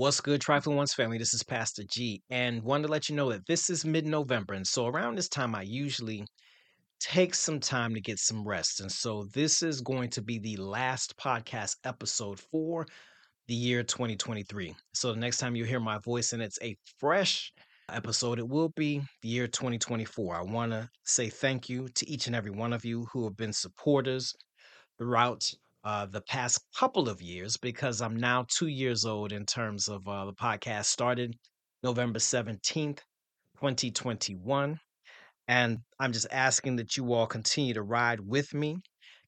What's good, Trifling Ones family? This is Pastor G, and wanted to let you know that this is mid November. And so around this time, I usually take some time to get some rest. And so this is going to be the last podcast episode for the year 2023. So the next time you hear my voice and it's a fresh episode, it will be the year 2024. I want to say thank you to each and every one of you who have been supporters throughout uh, the past couple of years because I'm now two years old in terms of uh, the podcast started November 17th, 2021. And I'm just asking that you all continue to ride with me,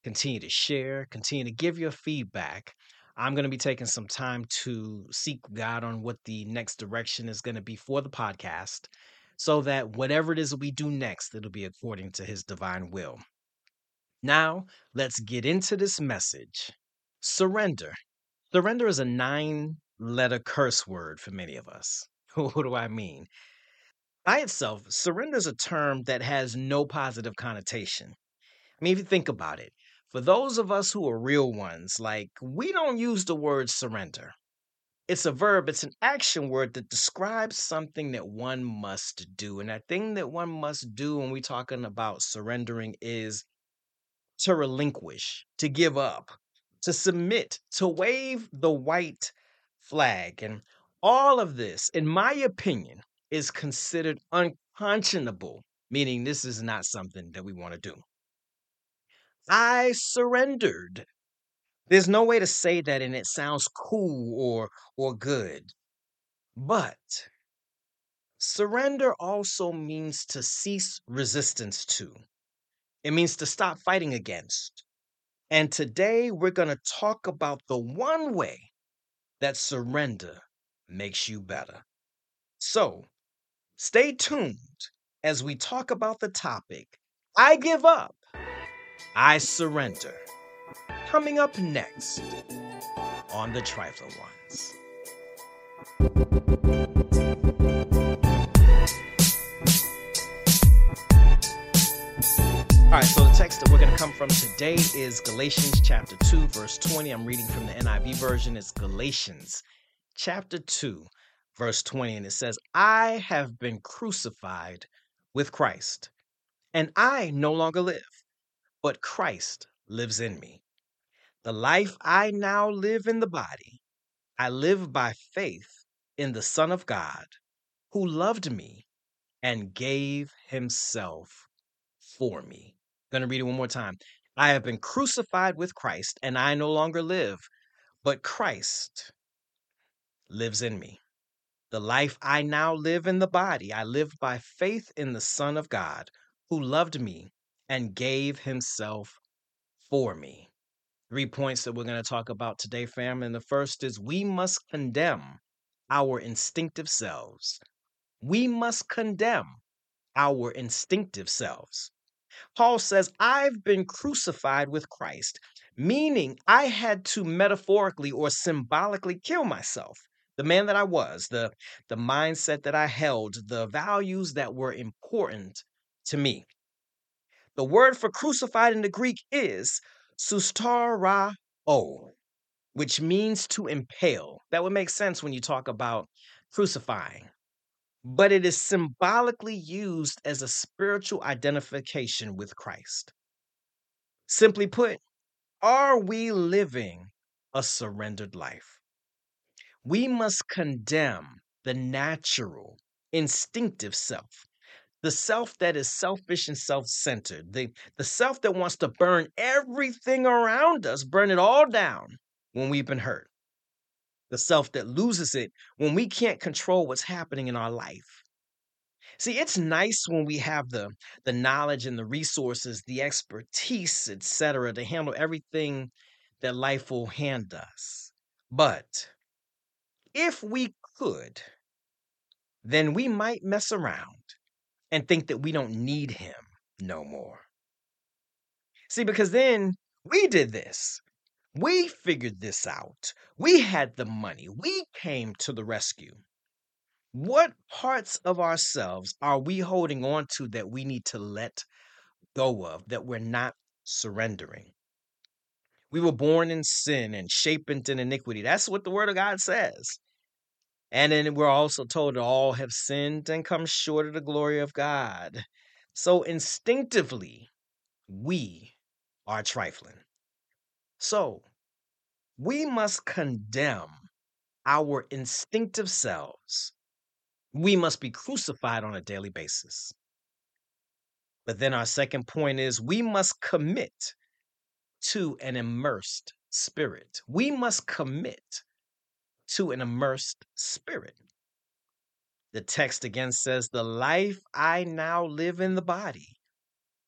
continue to share, continue to give your feedback. I'm going to be taking some time to seek God on what the next direction is going to be for the podcast so that whatever it is that we do next, it'll be according to his divine will. Now, let's get into this message. Surrender. Surrender is a nine letter curse word for many of us. what do I mean? By itself, surrender is a term that has no positive connotation. I mean, if you think about it, for those of us who are real ones, like we don't use the word surrender. It's a verb, it's an action word that describes something that one must do. And that thing that one must do when we're talking about surrendering is to relinquish, to give up, to submit, to wave the white flag. And all of this, in my opinion, is considered unconscionable, meaning this is not something that we want to do. I surrendered. There's no way to say that and it sounds cool or or good. But surrender also means to cease resistance to. It means to stop fighting against. And today we're going to talk about the one way that surrender makes you better. So stay tuned as we talk about the topic I give up, I surrender. Coming up next on The Trifling Ones. All right, so the text that we're going to come from today is Galatians chapter 2, verse 20. I'm reading from the NIV version. It's Galatians chapter 2, verse 20. And it says, I have been crucified with Christ, and I no longer live, but Christ lives in me. The life I now live in the body, I live by faith in the Son of God, who loved me and gave himself for me going to read it one more time. I have been crucified with Christ, and I no longer live, but Christ lives in me. The life I now live in the body, I live by faith in the Son of God, who loved me and gave himself for me. Three points that we're going to talk about today, fam. And the first is we must condemn our instinctive selves. We must condemn our instinctive selves. Paul says, I've been crucified with Christ, meaning I had to metaphorically or symbolically kill myself. The man that I was, the, the mindset that I held, the values that were important to me. The word for crucified in the Greek is sustauroo, which means to impale. That would make sense when you talk about crucifying but it is symbolically used as a spiritual identification with Christ. Simply put, are we living a surrendered life? We must condemn the natural, instinctive self, the self that is selfish and self centered, the, the self that wants to burn everything around us, burn it all down when we've been hurt the self that loses it when we can't control what's happening in our life. See, it's nice when we have the the knowledge and the resources, the expertise, etc., to handle everything that life will hand us. But if we could, then we might mess around and think that we don't need him no more. See, because then we did this. We figured this out. We had the money. We came to the rescue. What parts of ourselves are we holding on to that we need to let go of, that we're not surrendering? We were born in sin and shaped in iniquity. That's what the Word of God says. And then we're also told that all have sinned and come short of the glory of God. So instinctively, we are trifling. So we must condemn our instinctive selves. We must be crucified on a daily basis. But then our second point is we must commit to an immersed spirit. We must commit to an immersed spirit. The text again says, The life I now live in the body,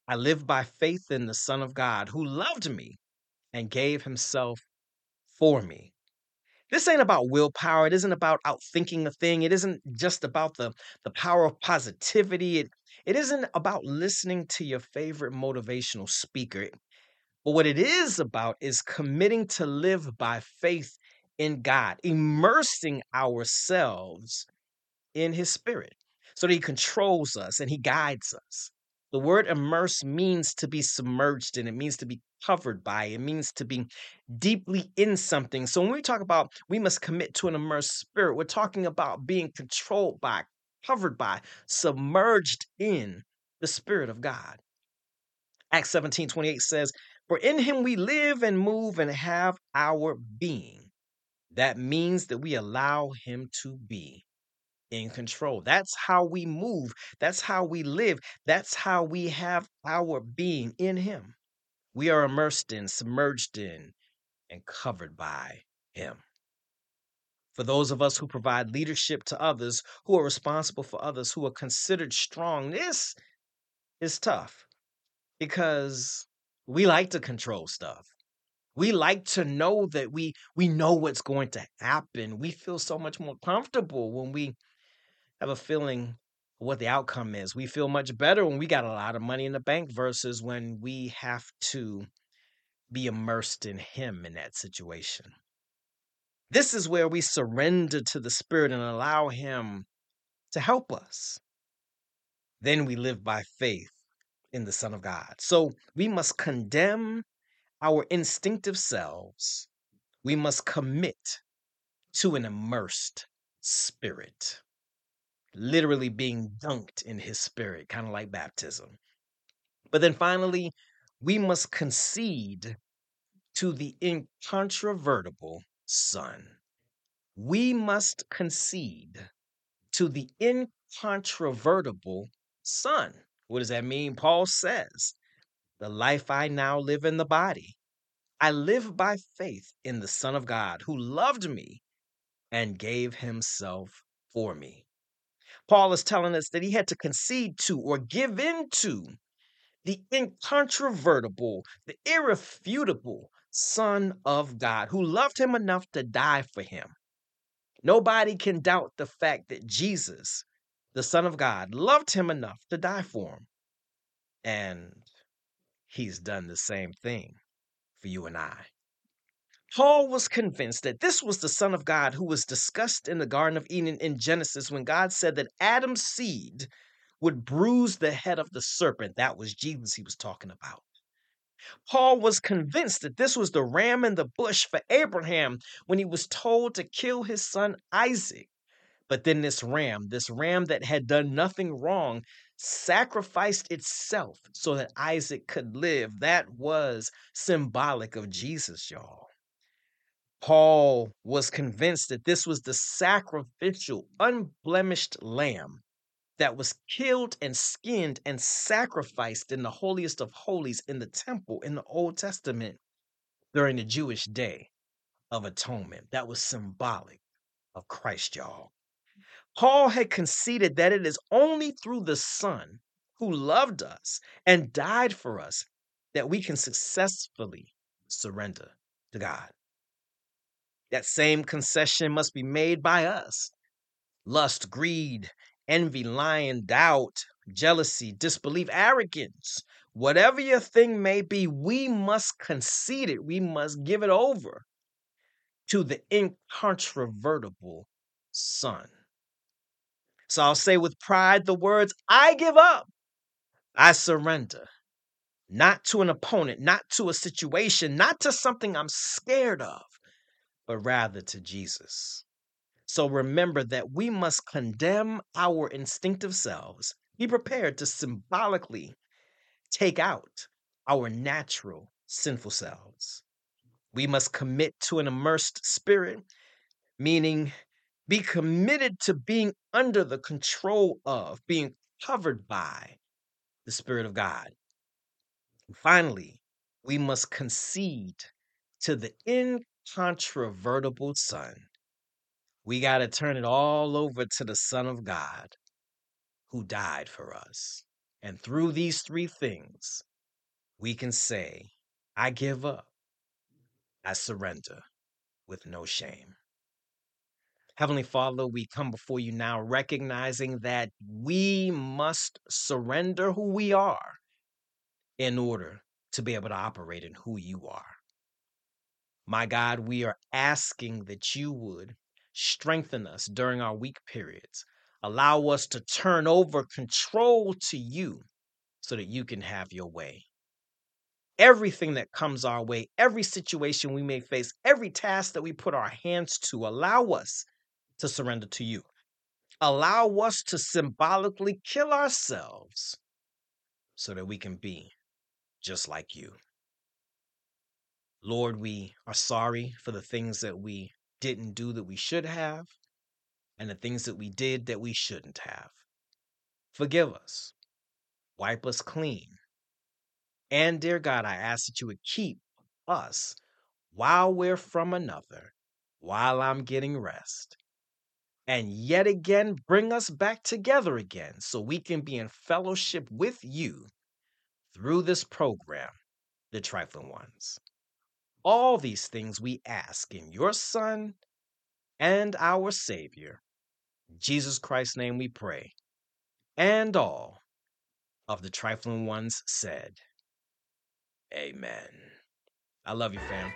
I live by faith in the Son of God who loved me and gave himself for me. This ain't about willpower. It isn't about outthinking a thing. It isn't just about the, the power of positivity. It, it isn't about listening to your favorite motivational speaker. But what it is about is committing to live by faith in God, immersing ourselves in His Spirit so that He controls us and He guides us. The word immerse means to be submerged in, it means to be covered by, it means to be deeply in something. So when we talk about we must commit to an immersed spirit, we're talking about being controlled by, covered by, submerged in the Spirit of God. Acts 17 28 says, For in him we live and move and have our being. That means that we allow him to be in control. That's how we move. That's how we live. That's how we have our being in Him. We are immersed in, submerged in, and covered by Him. For those of us who provide leadership to others, who are responsible for others, who are considered strong, this is tough because we like to control stuff. We like to know that we we know what's going to happen. We feel so much more comfortable when we have a feeling what the outcome is. We feel much better when we got a lot of money in the bank versus when we have to be immersed in Him in that situation. This is where we surrender to the Spirit and allow Him to help us. Then we live by faith in the Son of God. So we must condemn our instinctive selves. We must commit to an immersed spirit literally being dunked in his spirit, kind of like baptism. But then finally, we must concede to the incontrovertible Son. We must concede to the incontrovertible Son. What does that mean? Paul says, The life I now live in the body, I live by faith in the Son of God who loved me and gave himself for me. Paul is telling us that he had to concede to or give in to the incontrovertible, the irrefutable Son of God who loved him enough to die for him. Nobody can doubt the fact that Jesus, the Son of God, loved him enough to die for him. And he's done the same thing for you and I. Paul was convinced that this was the Son of God who was discussed in the Garden of Eden in Genesis when God said that Adam's seed would bruise the head of the serpent. That was Jesus he was talking about. Paul was convinced that this was the ram in the bush for Abraham when he was told to kill his son Isaac. But then this ram, this ram that had done nothing wrong, sacrificed itself so that Isaac could live. That was symbolic of Jesus, y'all. Paul was convinced that this was the sacrificial, unblemished lamb that was killed and skinned and sacrificed in the holiest of holies in the temple in the Old Testament during the Jewish day of atonement. That was symbolic of Christ, y'all. Paul had conceded that it is only through the Son who loved us and died for us that we can successfully surrender to God. That same concession must be made by us. Lust, greed, envy, lying, doubt, jealousy, disbelief, arrogance, whatever your thing may be, we must concede it. We must give it over to the incontrovertible Son. So I'll say with pride the words, I give up, I surrender. Not to an opponent, not to a situation, not to something I'm scared of, but rather to Jesus. So remember that we must condemn our instinctive selves, be prepared to symbolically take out our natural sinful selves. We must commit to an immersed spirit, meaning be committed to being under the control of, being covered by the Spirit of God. And finally, we must concede to the incontrovertible Son. We got to turn it all over to the Son of God who died for us. And through these three things, we can say, I give up. I surrender with no shame. Heavenly Father, we come before you now recognizing that we must surrender who we are in order to be able to operate in who you are. My God, we are asking that you would strengthen us during our weak periods. Allow us to turn over control to you so that you can have your way everything that comes our way, every situation we may face, every task that we put our hands to, allow us to surrender to you. Allow us to symbolically kill ourselves so that we can be just like you. Lord, we are sorry for the things that we didn't do that we should have and the things that we did that we shouldn't have. Forgive us. Wipe us clean and dear God, I ask that you would keep us while we're from another, while I'm getting rest. And yet again, bring us back together again so we can be in fellowship with you through this program, The Trifling Ones. All these things we ask in your Son and our Savior, Jesus Christ's name we pray. And all of the Trifling Ones said, Amen. I love you, fam.